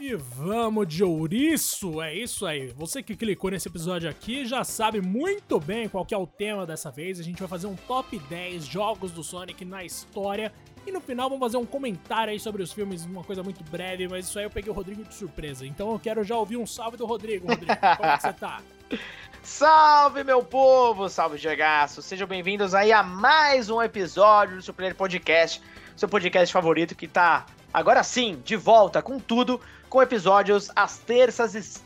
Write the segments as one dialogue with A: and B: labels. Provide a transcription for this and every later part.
A: E vamos de ouriço, é isso aí. Você que clicou nesse episódio aqui já sabe muito bem qual é o tema dessa vez. A gente vai fazer um top 10 jogos do Sonic na história. E no final vamos fazer um comentário aí sobre os filmes, uma coisa muito breve, mas isso aí eu peguei o Rodrigo de surpresa. Então eu quero já ouvir um salve do Rodrigo. Rodrigo, como é que você tá?
B: Salve, meu povo! Salve, Gegaço! Sejam bem-vindos aí a mais um episódio do Super Podcast, seu podcast favorito que tá, agora sim, de volta com tudo com episódios às terças e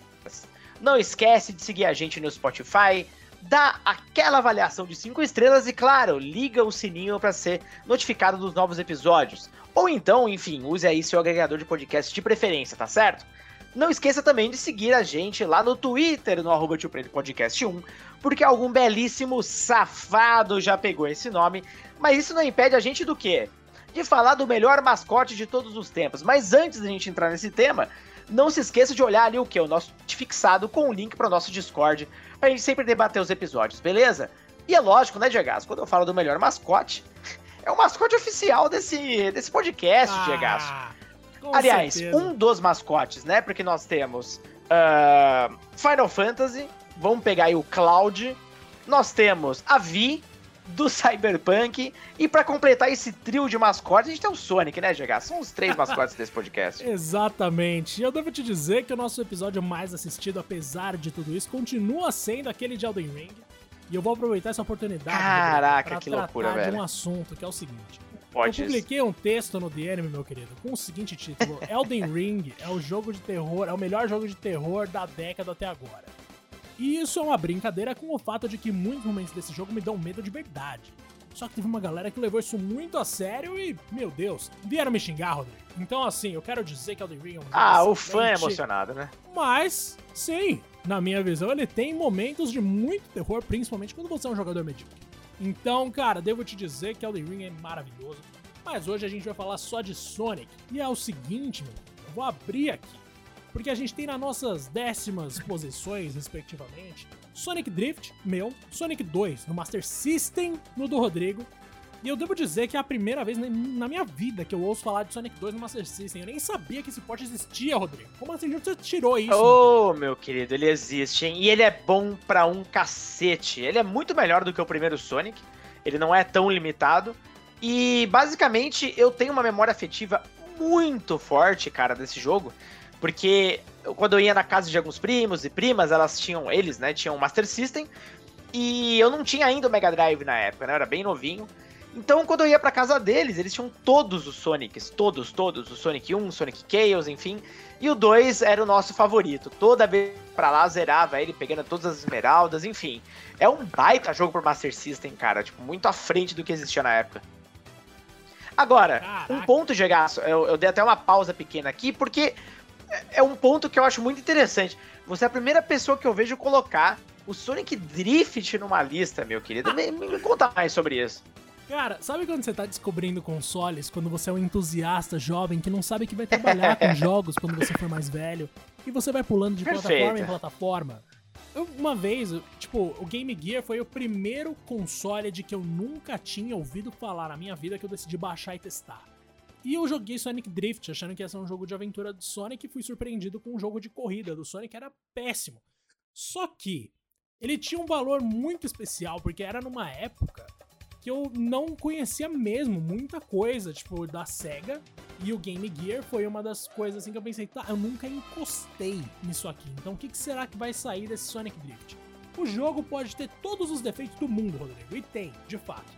B: Não esquece de seguir a gente no Spotify, dá aquela avaliação de 5 estrelas e, claro, liga o sininho para ser notificado dos novos episódios. Ou então, enfim, use aí seu agregador de podcast de preferência, tá certo? Não esqueça também de seguir a gente lá no Twitter, no arroba Podcast 1, porque algum belíssimo safado já pegou esse nome, mas isso não impede a gente do quê? De falar do melhor mascote de todos os tempos. Mas antes da gente entrar nesse tema, não se esqueça de olhar ali o que? O nosso fixado com o link para o nosso Discord, pra gente sempre debater os episódios, beleza? E é lógico, né, Diego? Quando eu falo do melhor mascote, é o mascote oficial desse, desse podcast, ah, Diego. Aliás, certeza. um dos mascotes, né? Porque nós temos uh, Final Fantasy, vamos pegar aí o Cloud, nós temos a Vi, do Cyberpunk. E para completar esse trio de mascotes, a gente tem o Sonic, né, GH? São os três mascotes desse podcast.
A: Exatamente. E eu devo te dizer que o nosso episódio mais assistido, apesar de tudo isso, continua sendo aquele de Elden Ring. E eu vou aproveitar essa oportunidade
B: Caraca, que loucura, velho.
A: de um assunto que é o seguinte.
B: Pode
A: eu publiquei um texto no DN, meu querido, com o seguinte título: Elden Ring é o jogo de terror, é o melhor jogo de terror da década até agora. E isso é uma brincadeira com o fato de que muitos momentos desse jogo me dão medo de verdade. Só que teve uma galera que levou isso muito a sério e, meu Deus, vieram me xingar, Rodrigo. Então, assim, eu quero dizer que Elden Ring é um
B: Ah, o fã é emocionado, né?
A: Mas, sim, na minha visão, ele tem momentos de muito terror, principalmente quando você é um jogador medíocre. Então, cara, devo te dizer que Elden Ring é maravilhoso. Mas hoje a gente vai falar só de Sonic. E é o seguinte, meu, eu vou abrir aqui porque a gente tem nas nossas décimas posições, respectivamente, Sonic Drift, meu, Sonic 2 no Master System, no do Rodrigo. E eu devo dizer que é a primeira vez na minha vida que eu ouço falar de Sonic 2 no Master System. Eu nem sabia que esse porte existia, Rodrigo. Como assim você tirou isso?
B: Ô, oh, meu querido, ele existe, hein? E ele é bom pra um cacete. Ele é muito melhor do que o primeiro Sonic. Ele não é tão limitado. E basicamente eu tenho uma memória afetiva muito forte, cara, desse jogo. Porque quando eu ia na casa de alguns primos e primas, elas tinham, eles, né, tinham Master System. E eu não tinha ainda o Mega Drive na época, né? Eu era bem novinho. Então, quando eu ia pra casa deles, eles tinham todos os Sonics, todos, todos, o Sonic 1, Sonic Chaos, enfim. E o 2 era o nosso favorito. Toda vez pra lá zerava ele, pegando todas as esmeraldas, enfim. É um baita jogo pro Master System, cara, tipo, muito à frente do que existia na época. Agora, Caraca. um ponto, Gegaço, eu, eu dei até uma pausa pequena aqui, porque é um ponto que eu acho muito interessante. Você é a primeira pessoa que eu vejo colocar o Sonic Drift numa lista, meu querido. Me, me conta mais sobre isso.
A: Cara, sabe quando você tá descobrindo consoles, quando você é um entusiasta jovem que não sabe que vai trabalhar com jogos quando você for mais velho, e você vai pulando de Perfeito. plataforma em plataforma? Eu, uma vez, tipo, o Game Gear foi o primeiro console de que eu nunca tinha ouvido falar na minha vida que eu decidi baixar e testar. E eu joguei Sonic Drift, achando que ia ser um jogo de aventura do Sonic, e fui surpreendido com um jogo de corrida do Sonic, era péssimo. Só que ele tinha um valor muito especial, porque era numa época que eu não conhecia mesmo muita coisa, tipo, da SEGA. E o Game Gear foi uma das coisas assim que eu pensei, tá, eu nunca encostei nisso aqui. Então o que, que será que vai sair desse Sonic Drift? O jogo pode ter todos os defeitos do mundo, Rodrigo, e tem, de fato.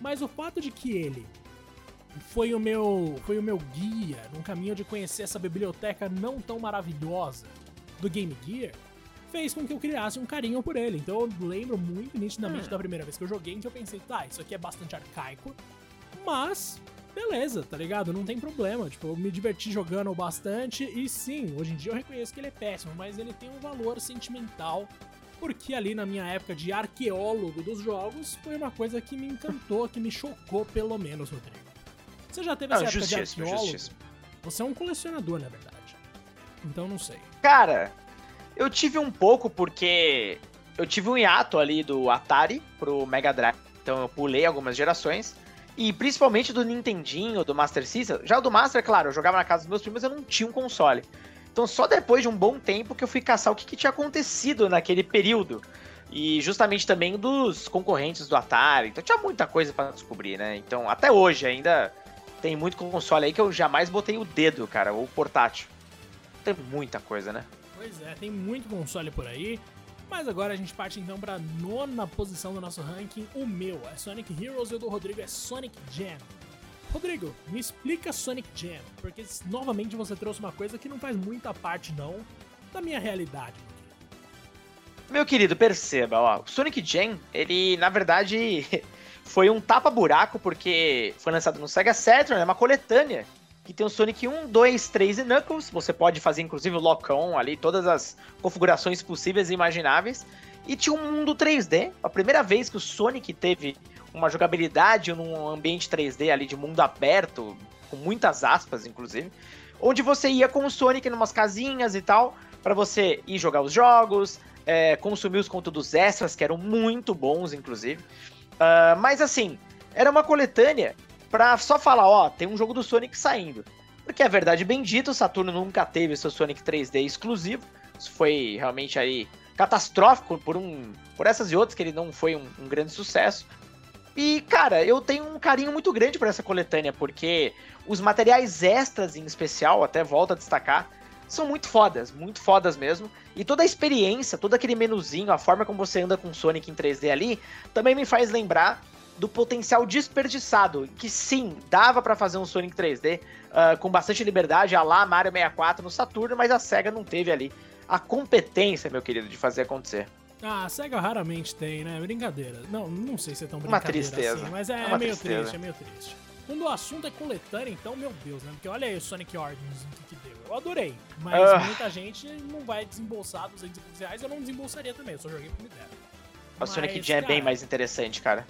A: Mas o fato de que ele foi o meu foi o meu guia num caminho de conhecer essa biblioteca não tão maravilhosa do Game Gear, fez com que eu criasse um carinho por ele. Então eu lembro muito nitidamente hum. da primeira vez que eu joguei, em que eu pensei, tá, isso aqui é bastante arcaico, mas beleza, tá ligado? Não tem problema. Tipo, eu me diverti jogando bastante e sim, hoje em dia eu reconheço que ele é péssimo, mas ele tem um valor sentimental. Porque ali na minha época de arqueólogo dos jogos, foi uma coisa que me encantou, que me chocou pelo menos, Rodrigo. Você já teve essa época de arqueólogo? Você é um colecionador, na verdade. Então não sei.
B: Cara, eu tive um pouco porque eu tive um hiato ali do Atari pro Mega Drive. Então eu pulei algumas gerações. E principalmente do Nintendinho, do Master System. Já o do Master, claro, eu jogava na casa dos meus primos, eu não tinha um console. Então só depois de um bom tempo que eu fui caçar o que, que tinha acontecido naquele período. E justamente também dos concorrentes do Atari. Então tinha muita coisa para descobrir, né? Então até hoje ainda tem muito console aí que eu jamais botei o dedo, cara, ou portátil. Tem muita coisa, né?
A: Pois é, tem muito console por aí. Mas agora a gente parte então para nona posição do nosso ranking. O meu é Sonic Heroes e o do Rodrigo é Sonic Jam. Rodrigo, me explica Sonic Jam, porque novamente você trouxe uma coisa que não faz muita parte não da minha realidade.
B: Meu querido, perceba, ó, o Sonic Jam, ele na verdade foi um tapa-buraco porque foi lançado no Sega Saturn, é uma coletânea que tem o Sonic 1, 2, 3 e Knuckles. Você pode fazer inclusive o lock-on ali, todas as configurações possíveis e imagináveis. E tinha um mundo 3D. A primeira vez que o Sonic teve uma jogabilidade num ambiente 3D ali de mundo aberto, com muitas aspas, inclusive, onde você ia com o Sonic em umas casinhas e tal, para você ir jogar os jogos, é, consumir os conteúdos extras, que eram muito bons, inclusive. Uh, mas assim, era uma coletânea pra só falar, ó, tem um jogo do Sonic saindo. Porque é verdade bendita, o Saturno nunca teve seu Sonic 3D exclusivo. Isso foi realmente aí catastrófico por um por essas e outras que ele não foi um, um grande sucesso. E cara, eu tenho um carinho muito grande por essa coletânea porque os materiais extras em especial, até volta a destacar, são muito fodas, muito fodas mesmo. E toda a experiência, todo aquele menuzinho, a forma como você anda com Sonic em 3D ali, também me faz lembrar do potencial desperdiçado, que sim, dava para fazer um Sonic 3D uh, ah, com bastante liberdade, a lá Mario 64 no Saturno, mas a SEGA não teve ali a competência, meu querido, de fazer acontecer.
A: Ah, a SEGA raramente tem, né? Brincadeira. Não, não sei se é tão brincadeira
B: uma tristeza.
A: assim, mas é, é, é meio tristeza. triste, é meio triste. Quando o assunto é coletânea, então, meu Deus, né? Porque olha aí o Sonic Origins, o que, que deu. Eu adorei, mas uh. muita gente não vai desembolsar 200 reais, eu não desembolsaria também, eu só joguei por me der.
B: O Sonic Jam é bem mais interessante, cara.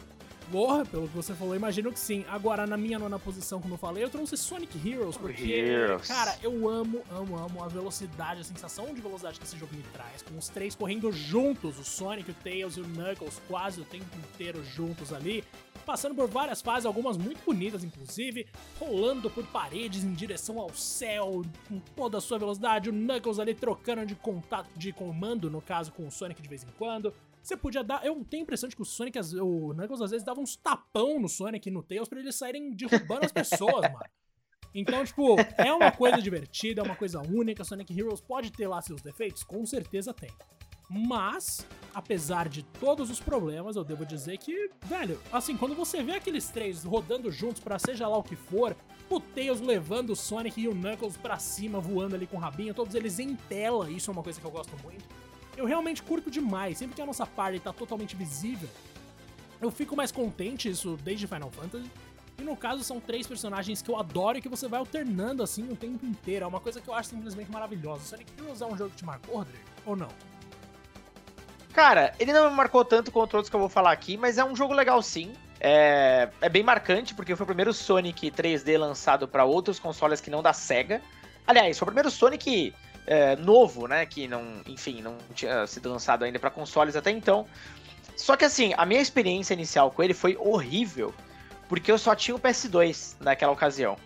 A: Porra, pelo que você falou, imagino que sim. Agora, na minha nona posição, como eu falei, eu trouxe Sonic Heroes, porque,
B: Heroes.
A: cara, eu amo, amo, amo a velocidade, a sensação de velocidade que esse jogo me traz, com os três correndo juntos, o Sonic, o Tails e o Knuckles quase o tempo inteiro juntos ali, passando por várias fases, algumas muito bonitas, inclusive, rolando por paredes em direção ao céu, com toda a sua velocidade, o Knuckles ali trocando de contato, de comando, no caso, com o Sonic de vez em quando, você podia dar. Eu tenho a impressão de que o Sonic, o Knuckles às vezes dava uns tapão no Sonic e no Tails pra eles saírem derrubando as pessoas, mano. Então, tipo, é uma coisa divertida, é uma coisa única. Sonic Heroes pode ter lá seus defeitos? Com certeza tem. Mas, apesar de todos os problemas, eu devo dizer que, velho, assim, quando você vê aqueles três rodando juntos para seja lá o que for, o Tails levando o Sonic e o Knuckles pra cima, voando ali com o rabinho, todos eles em tela, isso é uma coisa que eu gosto muito eu realmente curto demais. Sempre que a nossa party tá totalmente visível, eu fico mais contente, isso desde Final Fantasy. E no caso, são três personagens que eu adoro e que você vai alternando assim o tempo inteiro. É uma coisa que eu acho simplesmente maravilhosa. Sonic Heroes é um jogo que te marcou, Rodrigo? Ou não?
B: Cara, ele não me marcou tanto quanto outros que eu vou falar aqui, mas é um jogo legal sim. É, é bem marcante, porque foi o primeiro Sonic 3D lançado para outros consoles que não da SEGA. Aliás, foi o primeiro Sonic é, novo, né? Que não, enfim, não tinha sido lançado ainda para consoles até então. Só que assim, a minha experiência inicial com ele foi horrível, porque eu só tinha o PS2 naquela ocasião.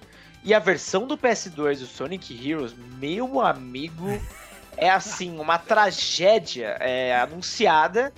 B: E a versão do PS2 do Sonic Heroes, meu amigo, é assim, uma tragédia é, anunciada.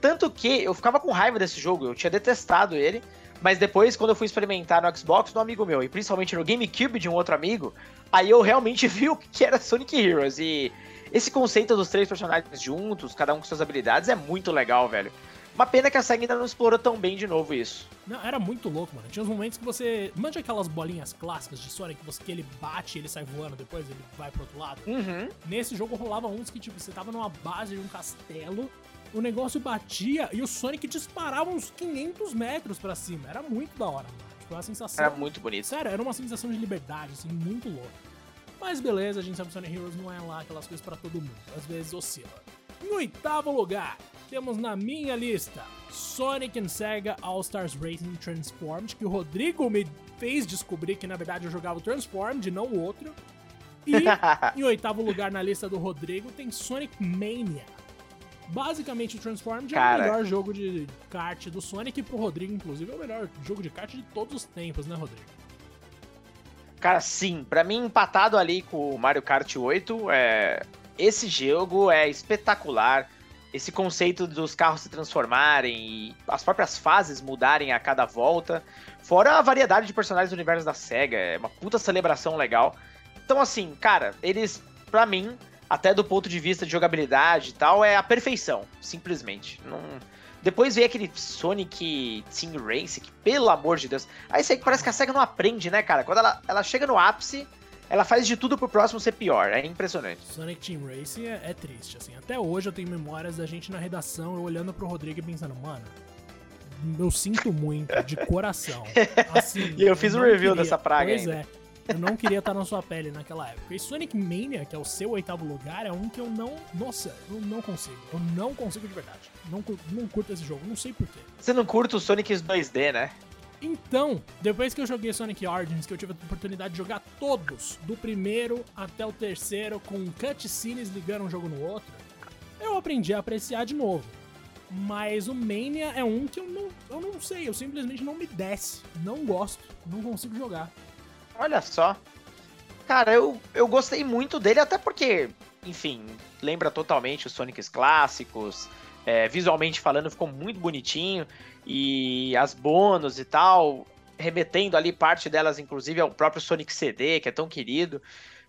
B: Tanto que eu ficava com raiva desse jogo, eu tinha detestado ele. Mas depois, quando eu fui experimentar no Xbox, no amigo meu, e principalmente no GameCube de um outro amigo, Aí eu realmente vi o que era Sonic Heroes. E esse conceito dos três personagens juntos, cada um com suas habilidades, é muito legal, velho. Uma pena que a SEGA ainda não explorou tão bem de novo isso.
A: Não, era muito louco, mano. Tinha uns momentos que você. Mande aquelas bolinhas clássicas de Sonic que, você, que ele bate e ele sai voando, depois ele vai pro outro lado.
B: Uhum.
A: Nesse jogo rolava uns que, tipo, você tava numa base de um castelo, o negócio batia e o Sonic disparava uns 500 metros para cima. Era muito da hora, mano. Tipo, uma sensação.
B: Era muito bonito.
A: Sério, era uma sensação de liberdade, assim, muito louca. Mas beleza, a gente sabe que Sonic Heroes não é lá aquelas coisas para todo mundo. Às vezes oscila. Em oitavo lugar, temos na minha lista Sonic and Sega All-Stars Racing Transformed, que o Rodrigo me fez descobrir que na verdade eu jogava o Transformed e não o outro. E em oitavo lugar na lista do Rodrigo tem Sonic Mania, Basicamente, o Transformed Cara. é o melhor jogo de kart do Sonic e pro Rodrigo, inclusive, é o melhor jogo de kart de todos os tempos, né, Rodrigo?
B: Cara, sim, para mim empatado ali com o Mario Kart 8, é... esse jogo é espetacular. Esse conceito dos carros se transformarem e as próprias fases mudarem a cada volta. Fora a variedade de personagens do universo da SEGA, é uma puta celebração legal. Então, assim, cara, eles, para mim, até do ponto de vista de jogabilidade e tal, é a perfeição, simplesmente. Não... Depois veio aquele Sonic Team Race, que pelo amor de Deus. Aí você parece que a SEGA não aprende, né, cara? Quando ela, ela chega no ápice, ela faz de tudo pro próximo ser pior. É impressionante.
A: Sonic Team Racing é, é, triste, assim. Até hoje eu tenho memórias da gente na redação, eu olhando pro Rodrigo e pensando, mano, eu sinto muito, de coração.
B: Assim, e eu fiz um review
A: queria,
B: dessa praga
A: pois ainda. é. Eu não queria estar na sua pele naquela época. E Sonic Mania, que é o seu oitavo lugar, é um que eu não. Nossa, eu não consigo. Eu não consigo de verdade. Não, não curto esse jogo, não sei porquê.
B: Você não curta o Sonic 2D, né?
A: Então, depois que eu joguei Sonic Origins, que eu tive a oportunidade de jogar todos, do primeiro até o terceiro, com cutscenes ligando um jogo no outro, eu aprendi a apreciar de novo. Mas o Mania é um que eu não, eu não sei, eu simplesmente não me desce. Não gosto, não consigo jogar.
B: Olha só. Cara, eu, eu gostei muito dele, até porque, enfim, lembra totalmente os Sonics clássicos. É, visualmente falando, ficou muito bonitinho. E as bônus e tal, remetendo ali parte delas, inclusive, ao próprio Sonic CD, que é tão querido.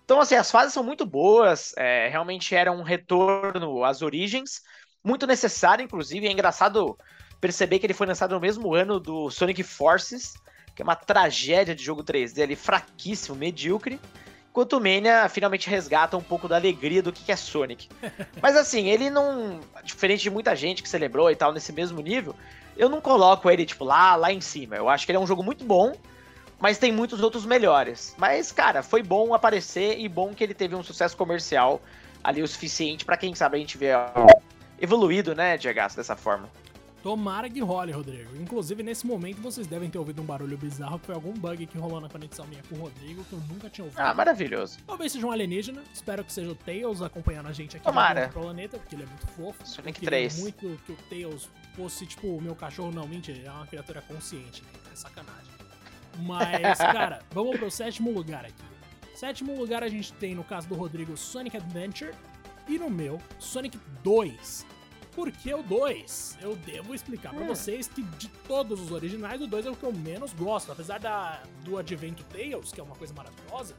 B: Então, assim, as fases são muito boas, é, realmente era um retorno às origens, muito necessário, inclusive. É engraçado perceber que ele foi lançado no mesmo ano do Sonic Forces, que é uma tragédia de jogo 3D ali, fraquíssimo, medíocre. Enquanto o Mania finalmente resgata um pouco da alegria do que é Sonic. Mas assim, ele não. Diferente de muita gente que celebrou e tal nesse mesmo nível, eu não coloco ele, tipo, lá, lá em cima. Eu acho que ele é um jogo muito bom, mas tem muitos outros melhores. Mas, cara, foi bom aparecer e bom que ele teve um sucesso comercial ali o suficiente para quem sabe a gente ver evoluído, né, Diego, dessa forma.
A: Tomara que role, Rodrigo. Inclusive, nesse momento, vocês devem ter ouvido um barulho bizarro, que foi algum bug que rolou na conexão minha com o Rodrigo, que eu nunca tinha ouvido.
B: Ah, maravilhoso.
A: Talvez seja um alienígena. Espero que seja o Tails acompanhando a gente aqui
B: Tomara.
A: no planeta, porque ele é muito fofo.
B: Sonic 3.
A: muito que o Tails fosse, tipo, o meu cachorro. Não, mentira, ele é uma criatura consciente, né? É sacanagem. Mas, cara, vamos pro sétimo lugar aqui. Sétimo lugar a gente tem, no caso do Rodrigo, Sonic Adventure. E no meu, Sonic 2. Por que o 2? Eu devo explicar para hum. vocês que de todos os originais, o 2 é o que eu menos gosto. Apesar da, do Advent Tales, que é uma coisa maravilhosa,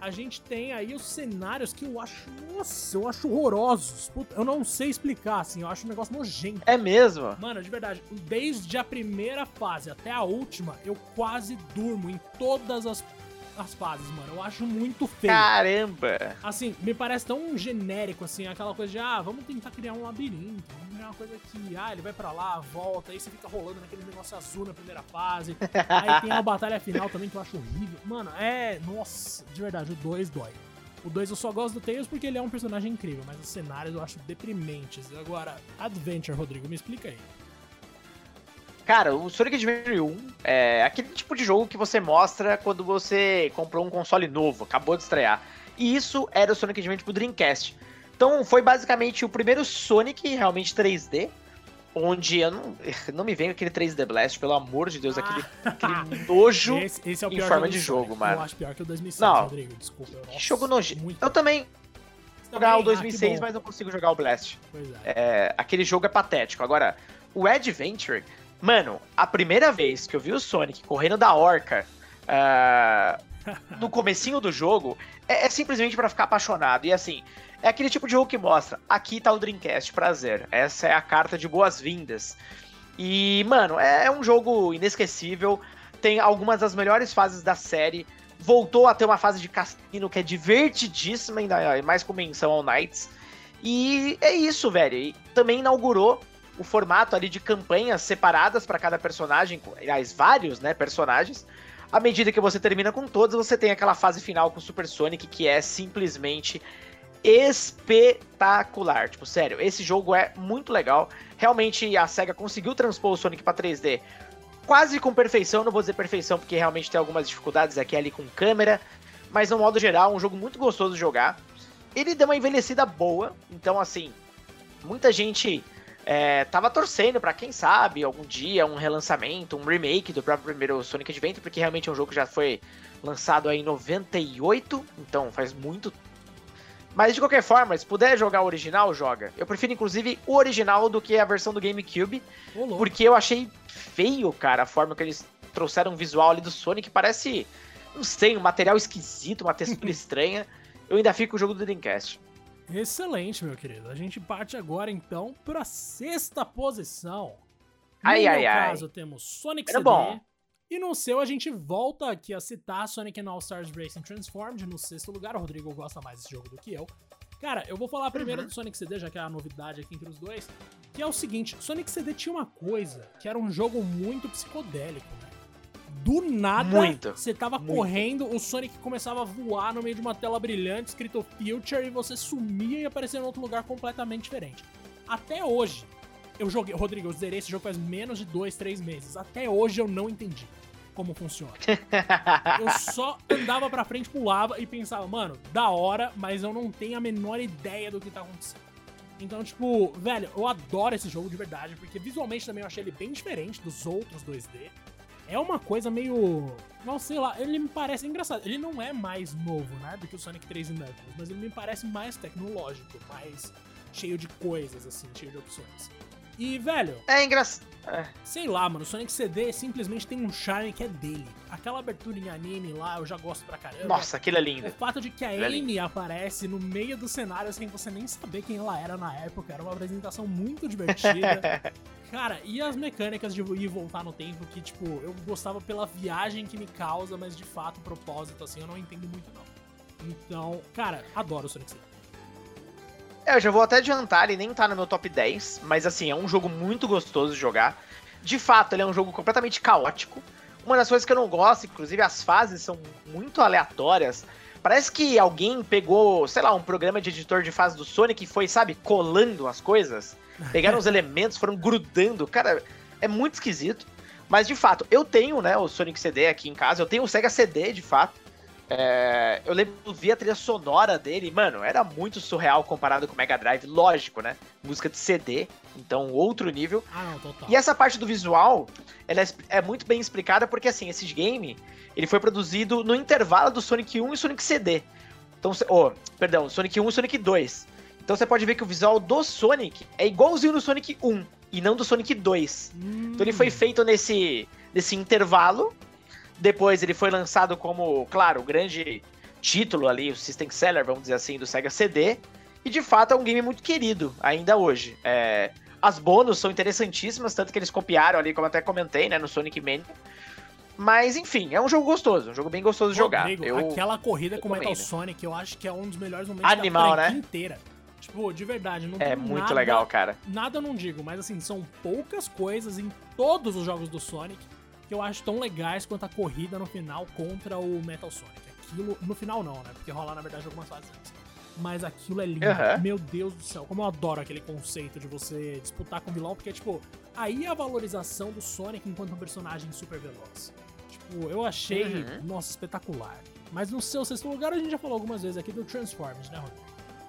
A: a gente tem aí os cenários que eu acho, nossa, eu acho horrorosos. Puta, eu não sei explicar, assim, eu acho um negócio nojento.
B: É mesmo?
A: Mano, de verdade, desde a primeira fase até a última, eu quase durmo em todas as as fases, mano. Eu acho muito feio.
B: Caramba!
A: Assim, me parece tão genérico, assim, aquela coisa de, ah, vamos tentar criar um labirinto. Vamos criar uma coisa que, ah, ele vai para lá, volta, aí você fica rolando naquele negócio azul na primeira fase. aí tem a batalha final também que eu acho horrível. Mano, é. Nossa, de verdade, o 2 dói. O 2 eu só gosto do Tails porque ele é um personagem incrível, mas os cenários eu acho deprimentes. Agora, Adventure, Rodrigo, me explica aí.
B: Cara, o Sonic Adventure 1 é aquele tipo de jogo que você mostra quando você comprou um console novo, acabou de estrear. E isso era o Sonic Adventure pro Dreamcast. Então foi basicamente o primeiro Sonic realmente 3D, onde eu não, não me vem aquele 3D Blast, pelo amor de Deus, aquele, aquele nojo
A: esse, esse é
B: em forma de jogo,
A: Sonic.
B: mano.
A: Eu acho pior que o 2006, não, Rodrigo, desculpa.
B: Que jogo nojento. Eu também jogar o 2006, ah, mas não consigo jogar o Blast.
A: Pois
B: é. é. Aquele jogo é patético. Agora, o Adventure Mano, a primeira vez que eu vi o Sonic correndo da orca uh, no comecinho do jogo é, é simplesmente para ficar apaixonado. E assim, é aquele tipo de jogo que mostra, aqui tá o Dreamcast, prazer. Essa é a carta de boas-vindas. E, mano, é, é um jogo inesquecível. Tem algumas das melhores fases da série. Voltou a ter uma fase de cassino que é divertidíssima, ainda mais com menção ao Knights. E é isso, velho. E também inaugurou o formato ali de campanhas separadas para cada personagem, aliás, vários, né, personagens. À medida que você termina com todos, você tem aquela fase final com o Super Sonic que é simplesmente espetacular. Tipo, sério, esse jogo é muito legal. Realmente a SEGA conseguiu transpor o Sonic para 3D quase com perfeição, não vou dizer perfeição porque realmente tem algumas dificuldades aqui ali com câmera, mas no modo geral, um jogo muito gostoso de jogar. Ele deu uma envelhecida boa, então assim, muita gente É, tava torcendo para quem sabe, algum dia, um relançamento, um remake do próprio primeiro Sonic Adventure, porque realmente é um jogo que já foi lançado aí em 98, então faz muito. Mas de qualquer forma, se puder jogar o original, joga. Eu prefiro inclusive o original do que a versão do GameCube, porque eu achei feio, cara, a forma que eles trouxeram um visual ali do Sonic, parece, não sei, um material esquisito, uma textura estranha. Eu ainda fico com o jogo do Dreamcast.
A: Excelente, meu querido. A gente parte agora então para sexta posição.
B: Ai,
A: no
B: ai,
A: meu
B: ai.
A: caso, temos Sonic
B: Era
A: CD.
B: bom.
A: E no seu, a gente volta aqui a citar Sonic and All Stars Racing Transformed no sexto lugar. O Rodrigo gosta mais desse jogo do que eu. Cara, eu vou falar primeiro
B: Uhum.
A: do Sonic CD, já que é a novidade aqui entre os dois. Que é o seguinte: Sonic CD tinha uma coisa que era um jogo muito psicodélico, né? Do nada, você tava correndo, o Sonic começava a voar no meio de uma tela brilhante escrito Future e você sumia e aparecia em outro lugar completamente diferente. Até hoje, eu joguei. Rodrigo, eu zerei esse jogo faz menos de dois, três meses. Até hoje eu não entendi como funciona. Eu só andava pra frente, pulava e pensava, mano, da hora, mas eu não tenho a menor ideia do que tá acontecendo. Então, tipo, velho, eu adoro esse jogo de verdade, porque visualmente também eu achei ele bem diferente dos outros 2D. É uma coisa meio. Não sei lá, ele me parece engraçado. Ele não é mais novo, né, do que o Sonic 3 e Knuckles, mas ele me parece mais tecnológico, mais cheio de coisas, assim, cheio de opções. E, velho,
B: É engraçado.
A: Sei lá, mano, o Sonic CD simplesmente tem um charme que é dele. Aquela abertura em anime lá, eu já gosto pra caramba.
B: Nossa, aquilo é
A: O
B: lindo.
A: fato de que a
B: Aquilo é
A: Amy aparece no meio do cenário sem você nem saber quem ela era na época, era uma apresentação muito divertida. Cara, e as mecânicas de ir e voltar no tempo, que, tipo, eu gostava pela viagem que me causa, mas de fato, o propósito, assim, eu não entendo muito, não. Então, cara, adoro o Sonic CD.
B: É, eu já vou até adiantar, ele nem tá no meu top 10, mas assim, é um jogo muito gostoso de jogar. De fato, ele é um jogo completamente caótico. Uma das coisas que eu não gosto, inclusive as fases são muito aleatórias. Parece que alguém pegou, sei lá, um programa de editor de fase do Sonic e foi, sabe, colando as coisas. Pegaram os elementos, foram grudando. Cara, é muito esquisito. Mas de fato, eu tenho, né, o Sonic CD aqui em casa, eu tenho o Sega CD, de fato. É, eu lembro que eu vi a trilha sonora dele, mano, era muito surreal comparado com o Mega Drive, lógico, né? Música de CD, então outro nível.
A: Ah, não, total.
B: E essa parte do visual, ela é, é muito bem explicada porque assim, esse game, ele foi produzido no intervalo do Sonic 1 e Sonic CD. Então, oh, perdão, Sonic 1 e Sonic 2. Então você pode ver que o visual do Sonic é igualzinho no Sonic 1 e não do Sonic 2.
A: Hum,
B: Então ele foi feito nesse, nesse intervalo. Depois ele foi lançado como, claro, o grande título ali, o System Seller, vamos dizer assim, do Sega CD. E de fato é um game muito querido, ainda hoje. É, as bônus são interessantíssimas, tanto que eles copiaram ali, como eu até comentei, né, no Sonic Mania. Mas enfim, é um jogo gostoso, um jogo bem gostoso de jogar.
A: Rodrigo,
B: Eu,
A: aquela corrida com o Metal. Sonic, eu acho que é um dos melhores momentos
B: Animal,
A: da franquia
B: né?
A: inteira. Tipo, de verdade, não
B: é muito
A: nada,
B: legal, cara.
A: Nada eu não digo, mas assim, são poucas coisas em todos os jogos do Sonic que eu acho tão legais quanto a corrida no final contra o Metal Sonic. Aquilo, no final não, né? Porque rola, na verdade, algumas fases antes. Mas aquilo é lindo.
B: Aham.
A: Meu Deus do céu, como eu adoro aquele conceito de você disputar com o vilão, porque, tipo, aí é a valorização do Sonic enquanto um personagem super veloz. Tipo, eu achei,
B: Uhum.
A: nossa, espetacular. Mas no seu sexto lugar, a gente já falou algumas vezes aqui do Transformers, né, Rodrigo?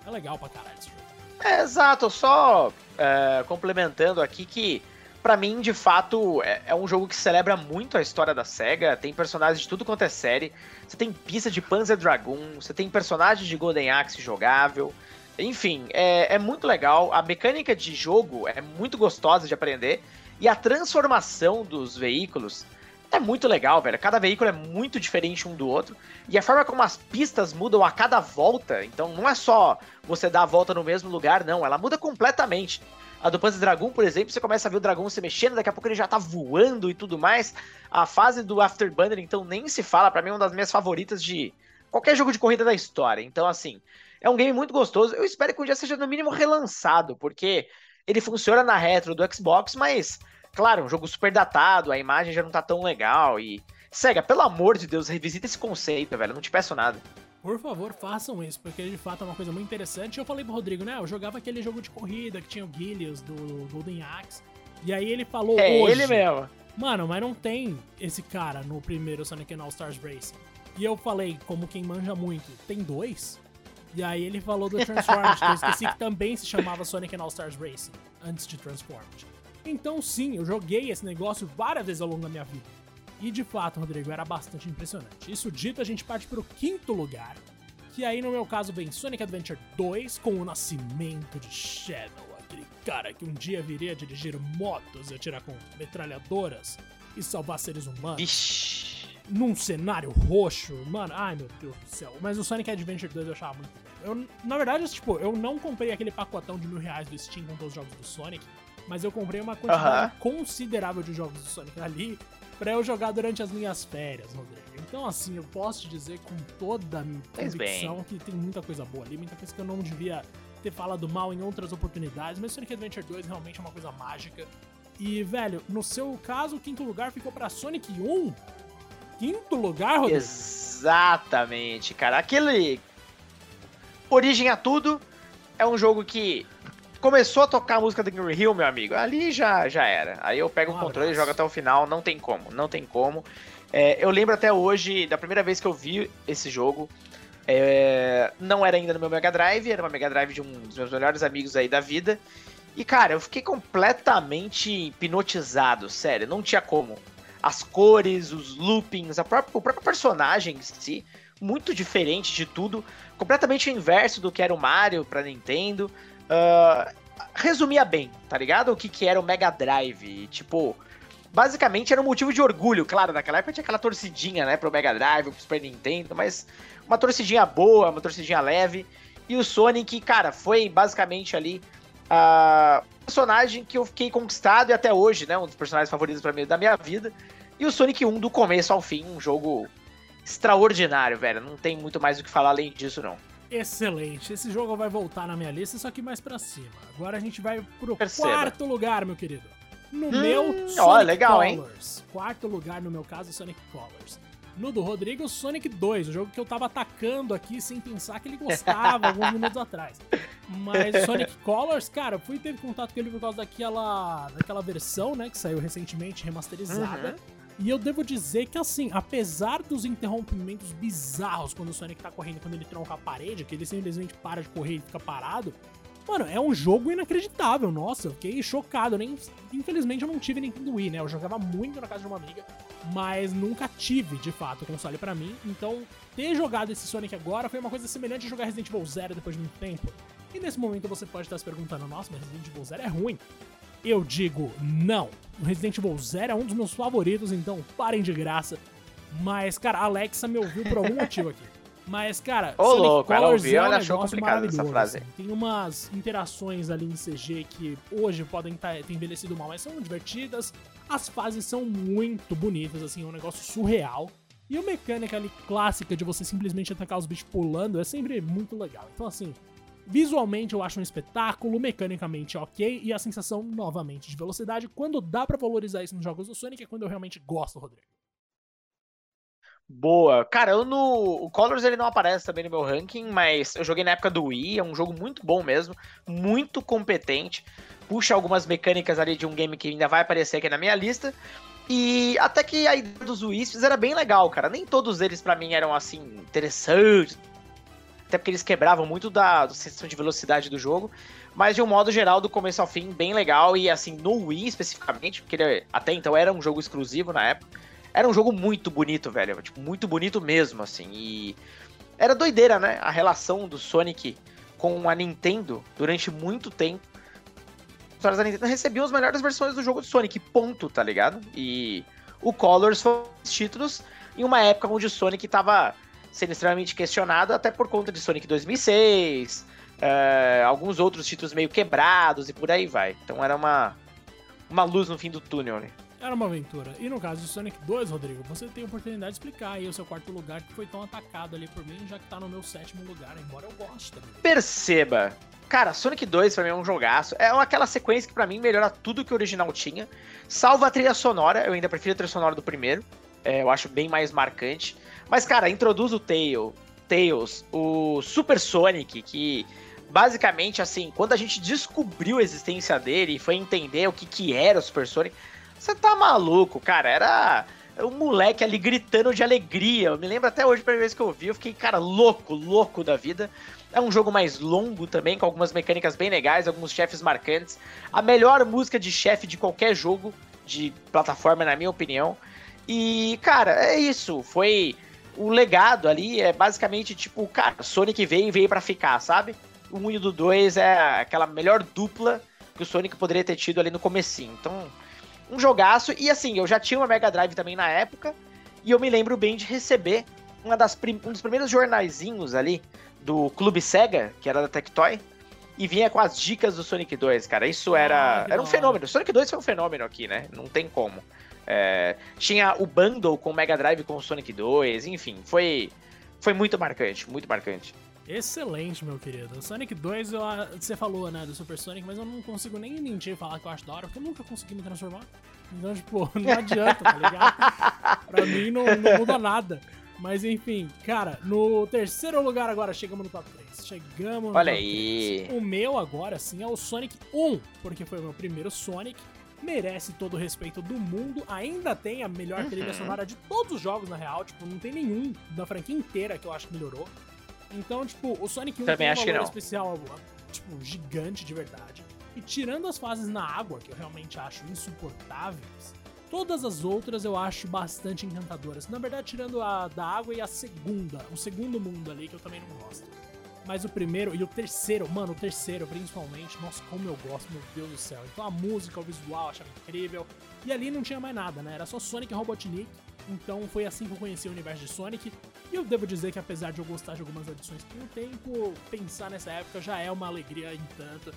A: É legal pra caralho esse jogo.
B: É, exato, só é, complementando aqui que, pra mim, de fato, é, é um jogo que celebra muito a história da SEGA, tem personagens de tudo quanto é série, você tem pista de Panzer Dragoon, você tem personagens de Golden Axe jogável, enfim, é, é muito legal, a mecânica de jogo é muito gostosa de aprender, e a transformação dos veículos é muito legal, velho. Cada veículo é muito diferente um do outro. E a forma como as pistas mudam a cada volta, então não é só você dar a volta no mesmo lugar, não. Ela muda completamente. A do Panzer Dragoon, por exemplo, você começa a ver o dragão se mexendo, daqui a pouco ele já tá voando e tudo mais. A fase do Afterburner, então, nem se fala. Pra mim, é uma das minhas favoritas de qualquer jogo de corrida da história. Então, assim, é um game muito gostoso. Eu espero que um dia seja, no mínimo, relançado, porque ele funciona na retro do Xbox, mas, claro, um jogo super datado, a imagem já não tá tão legal e... Sega, pelo amor de Deus, revisita esse conceito, velho. Não te peço nada.
A: Por favor, façam isso, porque de fato é uma coisa muito interessante. Eu falei pro Rodrigo, né? Eu jogava aquele jogo de corrida que tinha o Gillius do Golden Axe. E aí ele falou
B: É
A: hoje.
B: ele mesmo.
A: Mano, mas não tem esse cara no primeiro Sonic and All Stars Racing. E eu falei, como quem manja muito, tem dois? E aí ele falou do Transformers, que eu esqueci que também se chamava Sonic and All Stars Racing. antes de Transformed. Então, sim, eu joguei esse negócio várias vezes ao longo da minha vida. E de fato, Rodrigo, era bastante impressionante. Isso dito, a gente parte para o quinto lugar, que aí no meu caso vem Sonic Adventure 2 com o nascimento de Shadow, aquele cara que um dia viria a dirigir motos e atirar com metralhadoras e salvar seres humanos.
B: Ixi.
A: Num cenário roxo, mano, ai meu Deus do céu. Mas o Sonic Adventure 2 eu achava muito bom. Eu, na verdade, tipo, eu não comprei aquele pacotão de mil reais do Steam com todos os jogos do Sonic, mas eu comprei uma quantidade uh -huh. considerável de jogos do Sonic ali para eu jogar durante as minhas férias, Rodrigo. Então, assim, eu posso te dizer com toda a minha convicção que tem muita coisa boa ali, muita coisa que eu não devia ter falado mal em outras oportunidades, mas Sonic Adventure 2 realmente é uma coisa mágica. E, velho, no seu caso, o quinto lugar ficou para Sonic 1. Quinto lugar, Rodrigo?
B: Exatamente, cara. Aquele. Origem a tudo é um jogo que começou a tocar a música do Green Hill, meu amigo, ali já, já era. Aí eu pego o controle e jogo até o final, não tem como, não tem como. É, eu lembro até hoje, da primeira vez que eu vi esse jogo, é, não era ainda no meu Mega Drive, era uma Mega Drive de um dos meus melhores amigos aí da vida. E, cara, eu fiquei completamente hipnotizado, sério, não tinha como. As cores, os loopings, a própria, o próprio personagem em si, muito diferente de tudo, completamente o inverso do que era o Mario pra Nintendo. Uh, resumia bem, tá ligado? O que, que era o Mega Drive. Tipo, basicamente era um motivo de orgulho. Claro, naquela época tinha aquela torcidinha, né, pro Mega Drive, pro Super Nintendo, mas uma torcidinha boa, uma torcidinha leve. E o Sonic, cara, foi basicamente ali a uh, personagem que eu fiquei conquistado e até hoje, né, um dos personagens favoritos para mim da minha vida. E o Sonic 1 do começo ao fim, um jogo extraordinário, velho. Não tem muito mais o que falar além disso, não.
A: Excelente. Esse jogo vai voltar na minha lista, só que mais para cima. Agora a gente vai pro Perceba. quarto lugar, meu querido. No hum, meu, Sonic ó, legal, Colors. Hein? Quarto lugar, no meu caso, Sonic Colors. No do Rodrigo, Sonic 2, o jogo que eu tava atacando aqui sem pensar que ele gostava alguns minutos atrás. Mas Sonic Colors, cara, eu fui ter contato com ele por causa daquela, daquela versão, né, que saiu recentemente, remasterizada. Uhum. E eu devo dizer que, assim, apesar dos interrompimentos bizarros quando o Sonic tá correndo, quando ele tronca a parede, que ele simplesmente para de correr e fica parado, mano, é um jogo inacreditável. Nossa, eu fiquei chocado. Nem, infelizmente eu não tive Nintendo Wii, né? Eu jogava muito na casa de uma amiga, mas nunca tive, de fato, o console para mim. Então, ter jogado esse Sonic agora foi uma coisa semelhante a jogar Resident Evil Zero depois de muito tempo. E nesse momento você pode estar se perguntando, nossa, mas Resident Evil Zero é ruim. Eu digo não. O Resident Evil Zero é um dos meus favoritos, então parem de graça. Mas, cara, a Alexa me ouviu por algum motivo aqui. Mas, cara,
B: Ô, Sonic louco, ela ouviu, é um ela achou complicado essa frase. Assim.
A: Tem umas interações ali em CG que hoje podem tá, ter envelhecido mal, mas são divertidas. As fases são muito bonitas, assim, é um negócio surreal. E a mecânica ali clássica de você simplesmente atacar os bichos pulando é sempre muito legal. Então, assim, Visualmente eu acho um espetáculo, mecanicamente ok, e a sensação, novamente, de velocidade. Quando dá para valorizar isso nos jogos do Sonic é quando eu realmente gosto, Rodrigo.
B: Boa. Cara, eu no. O Colors ele não aparece também no meu ranking, mas eu joguei na época do Wii, é um jogo muito bom mesmo, muito competente. Puxa algumas mecânicas ali de um game que ainda vai aparecer aqui na minha lista. E até que a ideia dos Wii's era bem legal, cara. Nem todos eles para mim eram assim interessantes, até porque eles quebravam muito da, da sensação de velocidade do jogo. Mas de um modo geral, do começo ao fim, bem legal. E assim, no Wii especificamente, porque ele até então era um jogo exclusivo na época. Era um jogo muito bonito, velho. Tipo, muito bonito mesmo, assim. E era doideira, né? A relação do Sonic com a Nintendo durante muito tempo. Os da Nintendo recebiam as melhores versões do jogo do Sonic, ponto, tá ligado? E o Colors foi os títulos em uma época onde o Sonic tava sendo extremamente questionado, até por conta de Sonic 2006, é, alguns outros títulos meio quebrados e por aí vai. Então era uma, uma luz no fim do túnel, né?
A: Era uma aventura. E no caso de Sonic 2, Rodrigo, você tem a oportunidade de explicar aí o seu quarto lugar que foi tão atacado ali por mim, já que tá no meu sétimo lugar, embora eu goste também.
B: Perceba! Cara, Sonic 2 pra mim é um jogaço. É aquela sequência que para mim melhora tudo que o original tinha. Salva a trilha sonora, eu ainda prefiro a trilha sonora do primeiro. É, eu acho bem mais marcante. Mas, cara, introduz o Tail, Tails, o Super Sonic, que basicamente, assim, quando a gente descobriu a existência dele e foi entender o que, que era o Super Sonic, você tá maluco, cara. Era um moleque ali gritando de alegria. Eu me lembro até hoje, a primeira vez que eu vi, eu fiquei, cara, louco, louco da vida. É um jogo mais longo também, com algumas mecânicas bem legais, alguns chefes marcantes. A melhor música de chefe de qualquer jogo de plataforma, na minha opinião. E, cara, é isso. Foi o legado ali, é basicamente tipo, cara, Sonic veio e veio para ficar, sabe? O 1 e do 2 é aquela melhor dupla que o Sonic poderia ter tido ali no comecinho. Então, um jogaço. E assim, eu já tinha uma Mega Drive também na época. E eu me lembro bem de receber uma das um dos primeiros jornaizinhos ali do Clube Sega, que era da Tectoy. E vinha com as dicas do Sonic 2, cara. Isso era, ah, era um fenômeno. Sonic 2 foi um fenômeno aqui, né? Não tem como. É, tinha o bundle com o Mega Drive com o Sonic 2, enfim, foi, foi muito marcante, muito marcante.
A: Excelente, meu querido. Sonic 2, eu, você falou, né, do Super Sonic, mas eu não consigo nem mentir e falar que eu acho da hora, porque eu nunca consegui me transformar. Então, tipo, não adianta, tá ligado? pra mim não, não muda nada. Mas enfim, cara, no terceiro lugar agora, chegamos no top 3. Chegamos no
B: Olha top aí.
A: 3. O meu agora, sim, é o Sonic 1, porque foi o meu primeiro Sonic. Merece todo o respeito do mundo. Ainda tem a melhor uhum. trilha sonora de todos os jogos, na real. Tipo, não tem nenhum da franquia inteira que eu acho que melhorou. Então, tipo, o Sonic 1
B: Também
A: tem
B: um valor
A: especial, tipo, gigante de verdade. E tirando as fases na água, que eu realmente acho insuportáveis, todas as outras eu acho bastante encantadoras. Na verdade, tirando a da água e a segunda, o segundo mundo ali, que eu também não gosto. Mas o primeiro e o terceiro, mano, o terceiro principalmente, nossa, como eu gosto, meu Deus do céu. Então a música, o visual, eu achava incrível. E ali não tinha mais nada, né? Era só Sonic e Robotnik. Então foi assim que eu conheci o universo de Sonic. E eu devo dizer que apesar de eu gostar de algumas adições com o tempo, pensar nessa época já é uma alegria em tanto.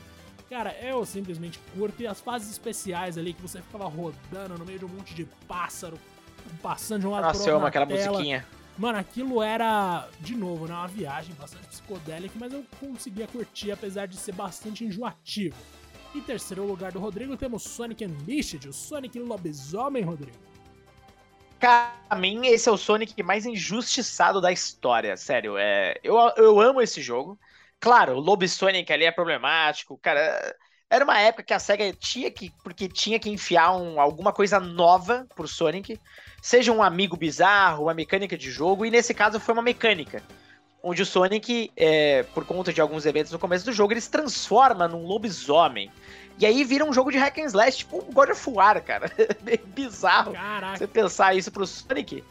A: Cara, eu simplesmente curto. E as fases especiais ali que você ficava rodando no meio de um monte de pássaro, passando de um lado
B: Nossa, pro outro. Nossa, eu amo aquela
A: tela.
B: musiquinha.
A: Mano, aquilo era, de novo, né, uma viagem bastante psicodélica, mas eu conseguia curtir, apesar de ser bastante enjoativo. Em terceiro lugar do Rodrigo temos Sonic Unleashed, o Sonic Lobisomem, Rodrigo.
B: Pra mim, esse é o Sonic mais injustiçado da história, sério. É, eu, eu amo esse jogo. Claro, o Lobo Sonic ali é problemático, cara. Era uma época que a SEGA tinha que, porque tinha que enfiar um, alguma coisa nova pro Sonic, seja um amigo bizarro, uma mecânica de jogo, e nesse caso foi uma mecânica. Onde o Sonic, é, por conta de alguns eventos no começo do jogo, ele se transforma num lobisomem. E aí vira um jogo de hack and slash, tipo um God of War, cara. Meio bizarro
A: Caraca.
B: você pensar isso pro Sonic.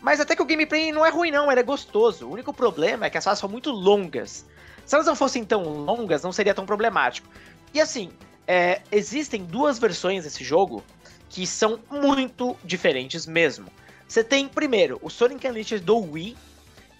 B: Mas até que o gameplay não é ruim, não, ele é gostoso. O único problema é que as fases são muito longas. Se elas não fossem tão longas, não seria tão problemático. E assim, é, existem duas versões desse jogo que são muito diferentes mesmo. Você tem, primeiro, o Sonic Unleashed do Wii,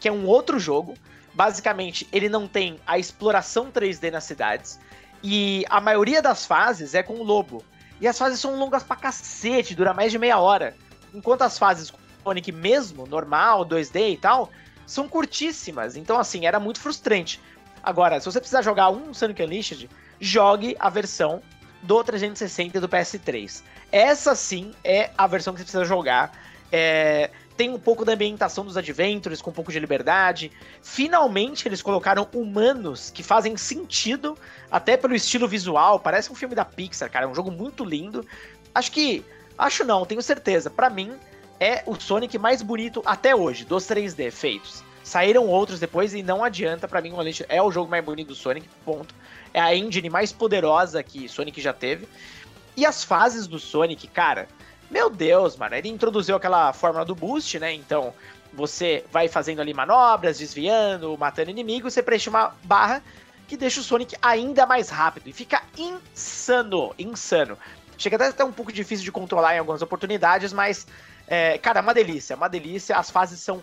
B: que é um outro jogo. Basicamente, ele não tem a exploração 3D nas cidades. E a maioria das fases é com o lobo. E as fases são longas pra cacete, dura mais de meia hora. Enquanto as fases com Sonic mesmo, normal, 2D e tal, são curtíssimas. Então, assim, era muito frustrante. Agora, se você precisar jogar um Sonic Unleashed, jogue a versão do 360 e do PS3. Essa sim é a versão que você precisa jogar. É, tem um pouco da ambientação dos Adventures, com um pouco de liberdade. Finalmente eles colocaram humanos que fazem sentido, até pelo estilo visual. Parece um filme da Pixar, cara. É um jogo muito lindo. Acho que. Acho não, tenho certeza. Para mim, é o Sonic mais bonito até hoje, dos 3D feitos. Saíram outros depois e não adianta, para mim o Unleashed é o jogo mais bonito do Sonic, ponto. É a engine mais poderosa que Sonic já teve. E as fases do Sonic, cara, meu Deus, mano, ele introduziu aquela fórmula do boost, né? Então, você vai fazendo ali manobras, desviando, matando inimigos, você preenche uma barra que deixa o Sonic ainda mais rápido e fica insano, insano. Chega até a estar um pouco difícil de controlar em algumas oportunidades, mas, é, cara, é uma delícia, é uma delícia. As fases são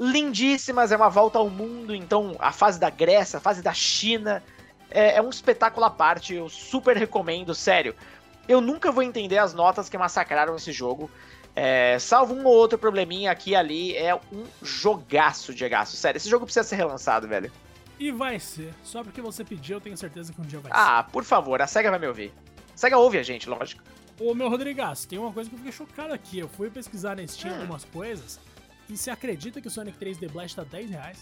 B: lindíssimas, é uma volta ao mundo, então a fase da Grécia, a fase da China, é, é um espetáculo à parte, eu super recomendo, sério. Eu nunca vou entender as notas que massacraram esse jogo. É, salvo um ou outro probleminha aqui e ali, é um jogaço de gasto. Sério, esse jogo precisa ser relançado, velho.
A: E vai ser. Só porque você pediu, eu tenho certeza que um dia vai
B: ah, ser. Ah, por favor, a SEGA vai me ouvir. A SEGA ouve a gente, lógico.
A: Ô, meu Rodrigas, tem uma coisa que eu fiquei chocado aqui. Eu fui pesquisar na Steam hum. algumas coisas. E você acredita que o Sonic 3D Blast tá 10 reais?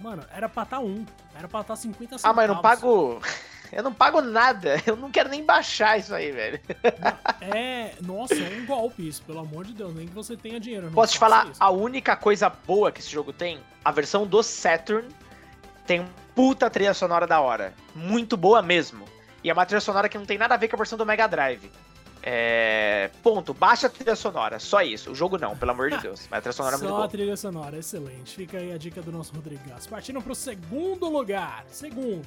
A: Mano, era pra tá 1. Era pra tá 50 centavos.
B: Ah, mas eu não pago. Eu não pago nada. Eu não quero nem baixar isso aí, velho.
A: É, nossa, é um golpe isso, pelo amor de Deus, nem que você tenha dinheiro.
B: Posso te falar, isso. a única coisa boa que esse jogo tem, a versão do Saturn tem um puta trilha sonora da hora. Muito boa mesmo. E é uma trilha sonora que não tem nada a ver com a versão do Mega Drive. É... Ponto. Baixa a trilha sonora. Só isso. O jogo não, pelo amor de Deus. Mas a trilha sonora é muito boa.
A: Só a trilha sonora. Excelente. Fica aí a dica do nosso Rodrigo. Partindo pro segundo lugar. Segundo.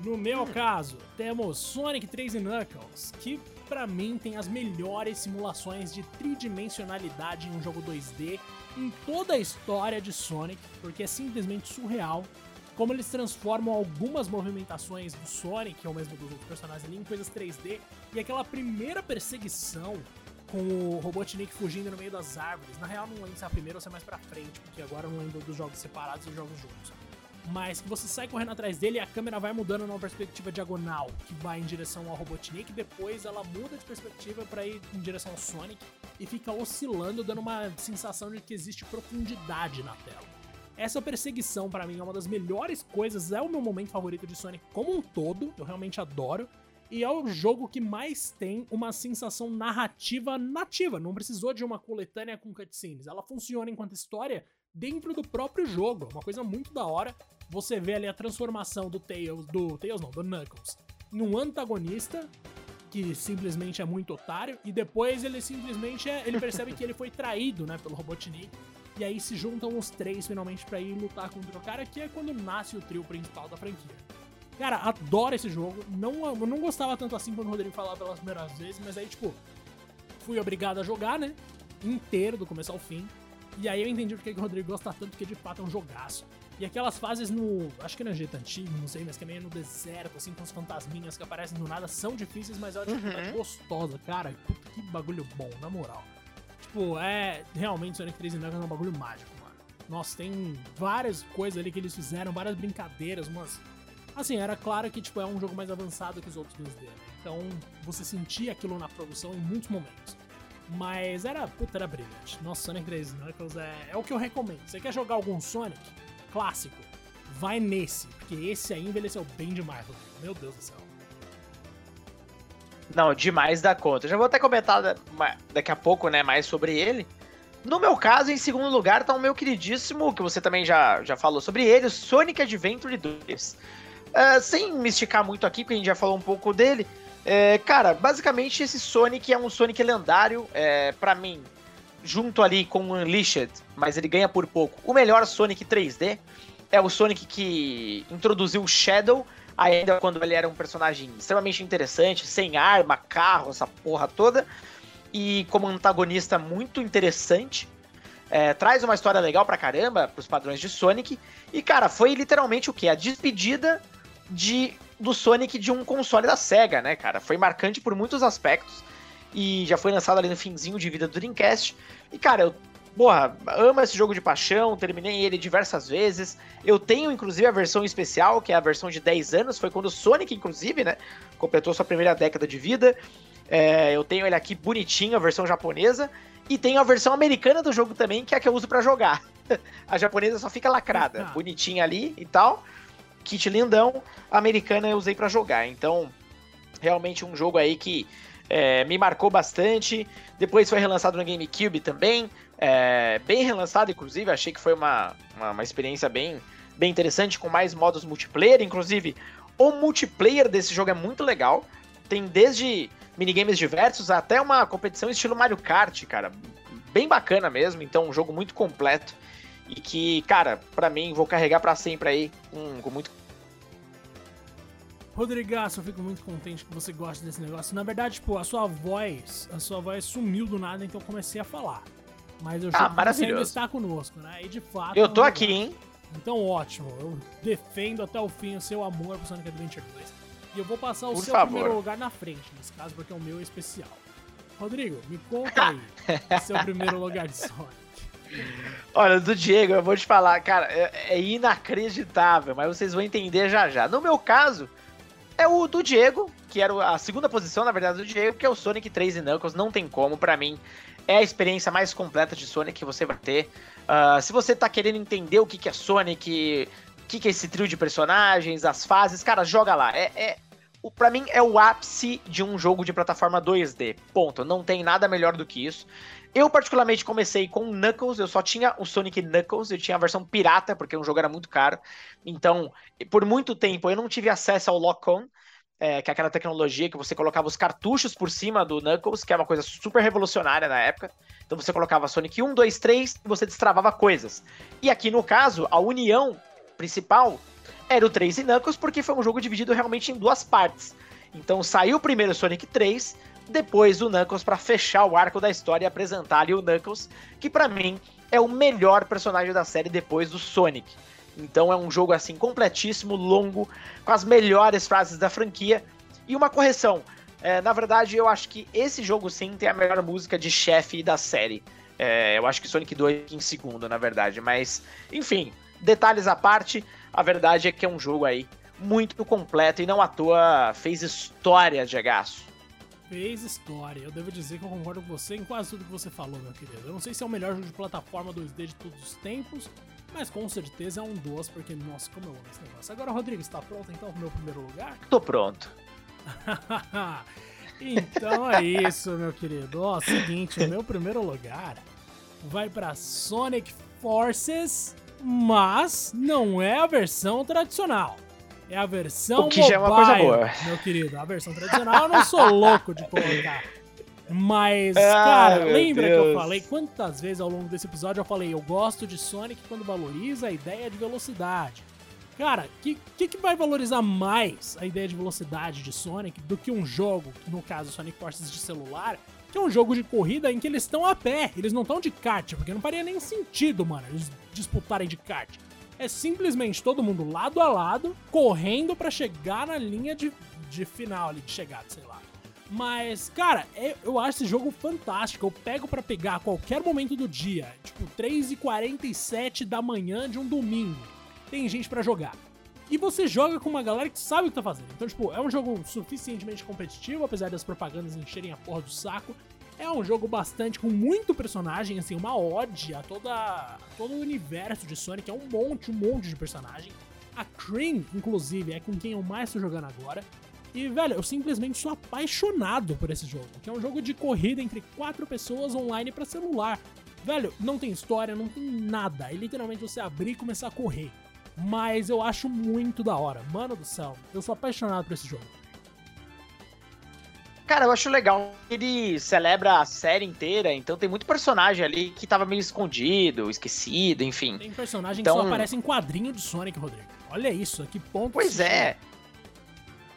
A: No meu hum. caso, temos Sonic 3 Knuckles, que para mim tem as melhores simulações de tridimensionalidade em um jogo 2D em toda a história de Sonic, porque é simplesmente surreal como eles transformam algumas movimentações do Sonic, ou mesmo dos outros personagens ali, em coisas 3D, e aquela primeira perseguição com o Robotnik fugindo no meio das árvores. Na real, não lembro se é a primeira ou se é mais pra frente, porque agora eu não lembro dos jogos separados e dos jogos juntos. Mas que você sai correndo atrás dele e a câmera vai mudando numa perspectiva diagonal, que vai em direção ao Robotnik, depois ela muda de perspectiva para ir em direção ao Sonic e fica oscilando, dando uma sensação de que existe profundidade na tela. Essa perseguição, para mim, é uma das melhores coisas, é o meu momento favorito de Sonic como um todo, eu realmente adoro. E é o jogo que mais tem uma sensação narrativa nativa, não precisou de uma coletânea com cutscenes. Ela funciona enquanto história dentro do próprio jogo, uma coisa muito da hora. Você vê ali a transformação do Tails, do Tails não, do Knuckles, num antagonista que simplesmente é muito otário e depois ele simplesmente é, ele percebe que ele foi traído, né, pelo Robotnik e aí se juntam os três finalmente para ir lutar contra o cara, que é quando nasce o trio principal da franquia. Cara, adoro esse jogo. Não, eu não gostava tanto assim quando o Rodrigo falava pelas primeiras vezes, mas aí, tipo, fui obrigado a jogar, né? Inteiro, do começo ao fim. E aí eu entendi porque o Rodrigo gosta tanto, porque de fato é um jogaço. E aquelas fases no. Acho que no Egito Antigo, não sei, mas que é meio no deserto, assim, com os fantasminhas que aparecem do nada, são difíceis, mas é uma dificuldade uhum. gostosa, cara. Puta, que bagulho bom, na moral. Tipo, é. Realmente Sonic 3 Knuckles é um bagulho mágico, mano. Nossa, tem várias coisas ali que eles fizeram, várias brincadeiras, umas. Assim, era claro que tipo, é um jogo mais avançado que os outros 2D, né? Então você sentia aquilo na produção em muitos momentos. Mas era, puta, era brilhante. Nossa, Sonic 3 Knuckles é, é o que eu recomendo. Você quer jogar algum Sonic clássico? Vai nesse, porque esse aí envelheceu bem demais. Meu Deus do céu.
B: Não, demais da conta. Já vou até comentar daqui a pouco, né, mais sobre ele. No meu caso, em segundo lugar, tá o meu queridíssimo, que você também já, já falou sobre ele, o Sonic Adventure 2. Uh, é, sem me esticar muito aqui, porque a gente já falou um pouco dele. É, cara, basicamente esse Sonic é um Sonic lendário. É, para mim, junto ali com o Unleashed, mas ele ganha por pouco. O melhor Sonic 3D é o Sonic que introduziu o Shadow ainda quando ele era um personagem extremamente interessante, sem arma, carro, essa porra toda, e como antagonista muito interessante. É, traz uma história legal pra caramba, pros padrões de Sonic. E, cara, foi literalmente o que? A despedida de, do Sonic de um console da SEGA, né, cara? Foi marcante por muitos aspectos. E já foi lançado ali no finzinho de vida do Dreamcast. E, cara, eu porra, amo esse jogo de paixão, terminei ele diversas vezes. Eu tenho, inclusive, a versão especial, que é a versão de 10 anos, foi quando o Sonic, inclusive, né, completou sua primeira década de vida. É, eu tenho ele aqui bonitinho, a versão japonesa. E tenho a versão americana do jogo também, que é a que eu uso para jogar. a japonesa só fica lacrada, ah. bonitinha ali e tal. Kit lindão, a americana eu usei para jogar. Então, realmente um jogo aí que é, me marcou bastante. Depois foi relançado no GameCube também. É, bem relançado, inclusive. Achei que foi uma, uma, uma, experiência bem, bem interessante, com mais modos multiplayer. Inclusive, o multiplayer desse jogo é muito legal. Tem desde minigames diversos até uma competição estilo Mario Kart, cara. Bem bacana mesmo. Então, um jogo muito completo. E que, cara, para mim, vou carregar para sempre aí, com, com muito
A: Rodrigaço, eu fico muito contente que você gosta desse negócio. Na verdade, tipo, a sua voz, a sua voz sumiu do nada, então eu comecei a falar. Mas eu
B: ah, ainda
A: está conosco, né? E de fato.
B: Eu tô aqui, hein?
A: Então ótimo. Eu defendo até o fim o seu amor pro Sonic Adventure 2. E eu vou passar o
B: Por
A: seu
B: favor.
A: primeiro lugar na frente, nesse caso, porque o meu é especial. Rodrigo, me conta aí seu primeiro lugar de Sonic.
B: Olha, do Diego, eu vou te falar, cara, é, é inacreditável, mas vocês vão entender já já. No meu caso, é o do Diego, que era a segunda posição, na verdade, do Diego, que é o Sonic 3 e Knuckles. Não tem como, para mim, é a experiência mais completa de Sonic que você vai ter. Uh, se você tá querendo entender o que, que é Sonic, o que, que é esse trio de personagens, as fases, cara, joga lá. É, é para mim é o ápice de um jogo de plataforma 2D. Ponto. Não tem nada melhor do que isso. Eu, particularmente, comecei com Knuckles, eu só tinha o Sonic Knuckles, eu tinha a versão pirata, porque o jogo era muito caro. Então, por muito tempo, eu não tive acesso ao Lock-On, é, que é aquela tecnologia que você colocava os cartuchos por cima do Knuckles, que é uma coisa super revolucionária na época. Então você colocava Sonic 1, 2, 3 e você destravava coisas. E aqui no caso, a união principal era o 3 e Knuckles, porque foi um jogo dividido realmente em duas partes. Então saiu primeiro Sonic 3, depois o Knuckles para fechar o arco da história e apresentar ali o Knuckles, que para mim é o melhor personagem da série depois do Sonic. Então é um jogo assim completíssimo, longo, com as melhores frases da franquia. E uma correção, é, na verdade eu acho que esse jogo sim tem a melhor música de chefe da série. É, eu acho que Sonic 2 em segundo, na verdade, mas enfim, detalhes à parte, a verdade é que é um jogo aí muito completo e não à toa fez história de agaço.
A: Fez história. Eu devo dizer que eu concordo com você em quase tudo que você falou, meu querido. Eu não sei se é o melhor jogo de plataforma 2D de todos os tempos, mas com certeza é um dos, porque, nossa, como eu amo esse negócio. Agora, Rodrigo, está pronto então pro meu primeiro lugar?
B: Tô pronto.
A: então é isso, meu querido. Ó, seguinte, o meu primeiro lugar vai para Sonic Forces, mas não é a versão tradicional. É a versão
B: o que mobile, já é uma coisa boa.
A: meu querido. A versão tradicional eu não sou louco de colocar. Mas, ah, cara, lembra Deus. que eu falei quantas vezes ao longo desse episódio eu falei, eu gosto de Sonic quando valoriza a ideia de velocidade. Cara, o que, que, que, vai valorizar mais a ideia de velocidade de Sonic do que um jogo, no caso Sonic Forces de celular, que é um jogo de corrida em que eles estão a pé, eles não estão de kart, porque não faria nem sentido, mano, eles disputarem de kart é simplesmente todo mundo lado a lado, correndo para chegar na linha de, de final ali, de chegada, sei lá. Mas, cara, é, eu acho esse jogo fantástico. Eu pego para pegar a qualquer momento do dia, tipo 3h47 da manhã de um domingo. Tem gente para jogar. E você joga com uma galera que sabe o que tá fazendo. Então, tipo, é um jogo suficientemente competitivo, apesar das propagandas encherem a porra do saco. É um jogo bastante com muito personagem, assim, uma ode a toda a todo o universo de Sonic, é um monte, um monte de personagem. A Cream, inclusive, é com quem eu mais tô jogando agora. E, velho, eu simplesmente sou apaixonado por esse jogo, que é um jogo de corrida entre quatro pessoas online para celular. Velho, não tem história, não tem nada. É literalmente você abrir e começar a correr. Mas eu acho muito da hora. Mano do céu, eu sou apaixonado por esse jogo.
B: Cara, eu acho legal. Ele celebra a série inteira, então tem muito personagem ali que tava meio escondido, esquecido, enfim.
A: Tem personagem então... que só aparece em quadrinho de Sonic, Rodrigo. Olha isso, que ponto.
B: Pois é.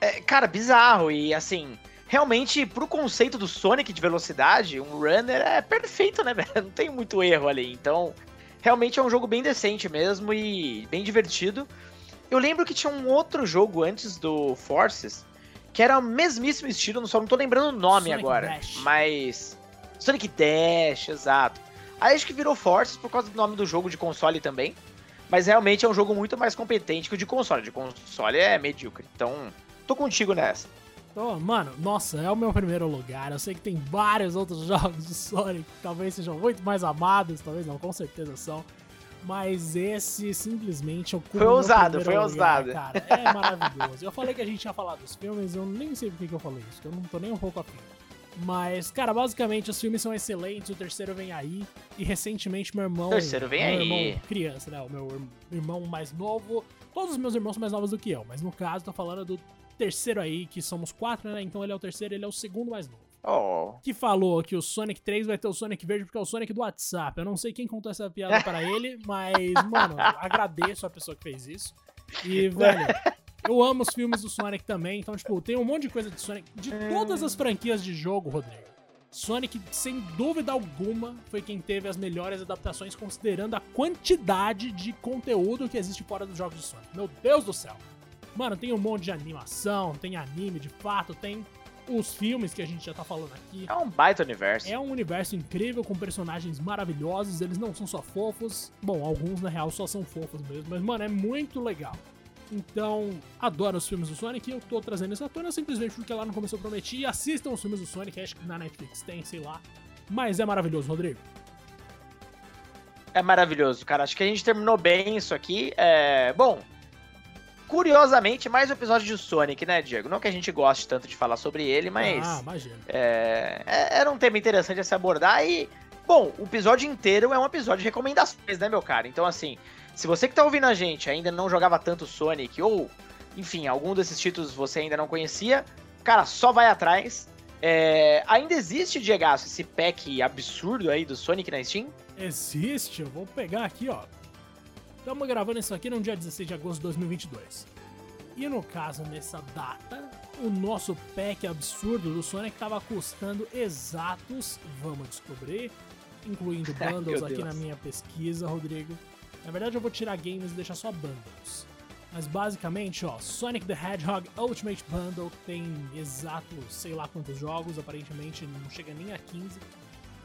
B: É. Cara, bizarro. E assim, realmente, pro conceito do Sonic de velocidade, um runner é perfeito, né, velho? Não tem muito erro ali. Então, realmente é um jogo bem decente mesmo e bem divertido. Eu lembro que tinha um outro jogo antes do Forces que era o mesmíssimo estilo, só não tô lembrando o nome Sonic agora. Dash. Mas. Sonic Dash, exato. Aí acho que virou Forces por causa do nome do jogo de console também. Mas realmente é um jogo muito mais competente que o de console. De console é medíocre. Então, tô contigo nessa.
A: Oh, mano, nossa, é o meu primeiro lugar. Eu sei que tem vários outros jogos de Sonic que talvez sejam muito mais amados, talvez não, com certeza são. Mas esse simplesmente ocupa.
B: Foi ousado, foi ousado.
A: Cara, é maravilhoso. eu falei que a gente ia falar dos filmes, eu nem sei por que eu falei isso, que eu não tô nem um pouco afim. Mas, cara, basicamente os filmes são excelentes, o terceiro vem aí. E recentemente meu irmão. O
B: terceiro vem
A: meu
B: aí.
A: Irmão, criança, né? O meu irmão mais novo. Todos os meus irmãos são mais novos do que eu, mas no caso, tô falando do terceiro aí, que somos quatro, né? Então ele é o terceiro, ele é o segundo mais novo.
B: Oh.
A: Que falou que o Sonic 3 vai ter o Sonic Verde porque é o Sonic do WhatsApp. Eu não sei quem contou essa piada para ele, mas, mano, agradeço a pessoa que fez isso. E, velho, eu amo os filmes do Sonic também. Então, tipo, tem um monte de coisa de Sonic. De todas as franquias de jogo, Rodrigo. Sonic, sem dúvida alguma, foi quem teve as melhores adaptações, considerando a quantidade de conteúdo que existe fora dos jogos de Sonic. Meu Deus do céu! Mano, tem um monte de animação, tem anime de fato, tem os filmes que a gente já tá falando aqui.
B: É um baita universo.
A: É um universo incrível com personagens maravilhosos. Eles não são só fofos. Bom, alguns na real só são fofos mesmo. Mas, mano, é muito legal. Então, adoro os filmes do Sonic eu tô trazendo isso à tona simplesmente porque lá no começo eu prometi. Assistam os filmes do Sonic, acho que na Netflix tem, sei lá. Mas é maravilhoso, Rodrigo.
B: É maravilhoso, cara. Acho que a gente terminou bem isso aqui. É... Bom, curiosamente, mais um episódio de Sonic, né, Diego? Não que a gente goste tanto de falar sobre ele, mas.
A: Ah, imagina.
B: É, é, era um tema interessante a se abordar e. Bom, o episódio inteiro é um episódio de recomendações, né, meu cara? Então, assim, se você que tá ouvindo a gente ainda não jogava tanto Sonic, ou, enfim, algum desses títulos você ainda não conhecia, cara, só vai atrás. É, ainda existe, Diego, esse pack absurdo aí do Sonic na Steam?
A: Existe, eu vou pegar aqui, ó. Estamos gravando isso aqui no dia 16 de agosto de 2022. E no caso, nessa data, o nosso pack absurdo do Sonic estava custando exatos, vamos descobrir, incluindo bundles aqui na minha pesquisa, Rodrigo. Na verdade, eu vou tirar games e deixar só bundles. Mas basicamente, ó, Sonic the Hedgehog Ultimate Bundle tem exato sei lá quantos jogos, aparentemente não chega nem a 15.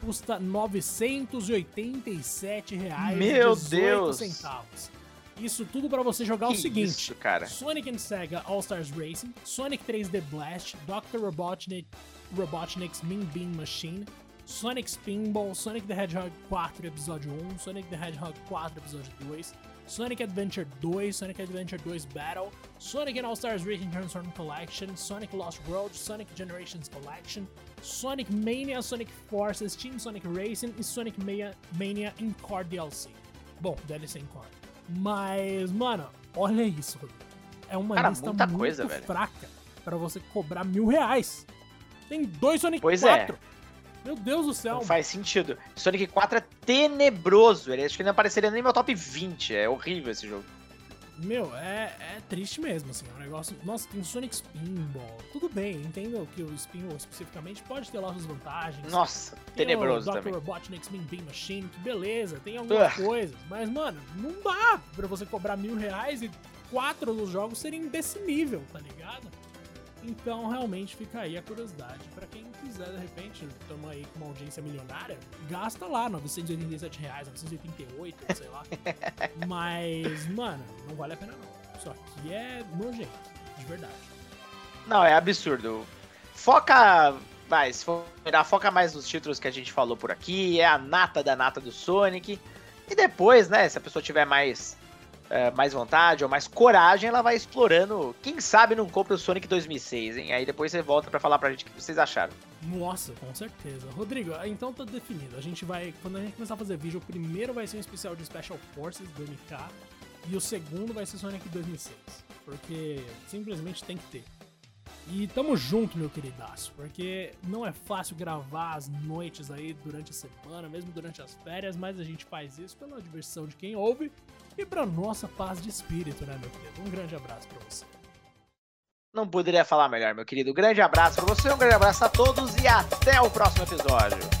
A: Custa 987 reais
B: Meu Deus.
A: centavos. Isso tudo para você jogar
B: que
A: o seguinte:
B: isso, cara?
A: Sonic and Sega All Stars Racing, Sonic 3D Blast, Dr. Robotnik, Robotnik's Mean Bean Machine, Sonic Spinball, Sonic the Hedgehog 4 Episódio 1, Sonic the Hedgehog 4 Episódio 2, Sonic Adventure 2, Sonic Adventure 2 Battle, Sonic and All Stars Racing Transform Collection, Sonic Lost World, Sonic Generations Collection, Sonic Mania, Sonic Forces, Team Sonic Racing e Sonic Mania, Mania in Core DLC. Bom, DLC em Core. Mas, mano, olha isso, Rodrigo. É uma
B: Cara,
A: lista muito
B: coisa, velho.
A: fraca para você cobrar mil reais. Tem dois Sonic
B: Pois é.
A: 4. Meu Deus do céu.
B: Não faz sentido. Sonic 4 é tenebroso. Ele acho que não apareceria nem no meu top 20. É horrível esse jogo.
A: Meu, é, é triste mesmo, assim. É um negócio. Nossa, tem Sonic Spinball. Tudo bem, entendo que o Spinball especificamente pode ter lá suas vantagens.
B: Nossa,
A: Tem
B: tenebroso
A: o Dr.
B: também.
A: Robotnik's Mean Bean Machine, que beleza, tem algumas
B: Ugh.
A: coisas. Mas, mano, não dá pra você cobrar mil reais e quatro dos jogos serem desse nível, tá ligado? Então, realmente, fica aí a curiosidade. Pra quem quiser, de repente, tamo aí com uma audiência milionária, gasta lá 987 reais, 988, sei lá. Mas, mano, não vale a pena não. Isso aqui é nojento, de verdade.
B: Não, é absurdo. Foca. Vai, se for foca mais nos títulos que a gente falou por aqui. É a nata da nata do Sonic. E depois, né, se a pessoa tiver mais, é, mais vontade ou mais coragem, ela vai explorando. Quem sabe não compra o Sonic 2006, hein? Aí depois você volta pra falar pra gente o que vocês acharam.
A: Nossa, com certeza. Rodrigo, então tá definido. A gente vai. Quando a gente começar a fazer vídeo, o primeiro vai ser um especial de Special Forces do MK e o segundo vai ser Sonic 2006. Porque simplesmente tem que ter. E tamo junto, meu queridaço, porque não é fácil gravar as noites aí durante a semana, mesmo durante as férias, mas a gente faz isso pela diversão de quem ouve e pra nossa paz de espírito, né, meu querido? Um grande abraço pra você.
B: Não poderia falar melhor, meu querido. Grande abraço pra você, um grande abraço a todos e até o próximo episódio.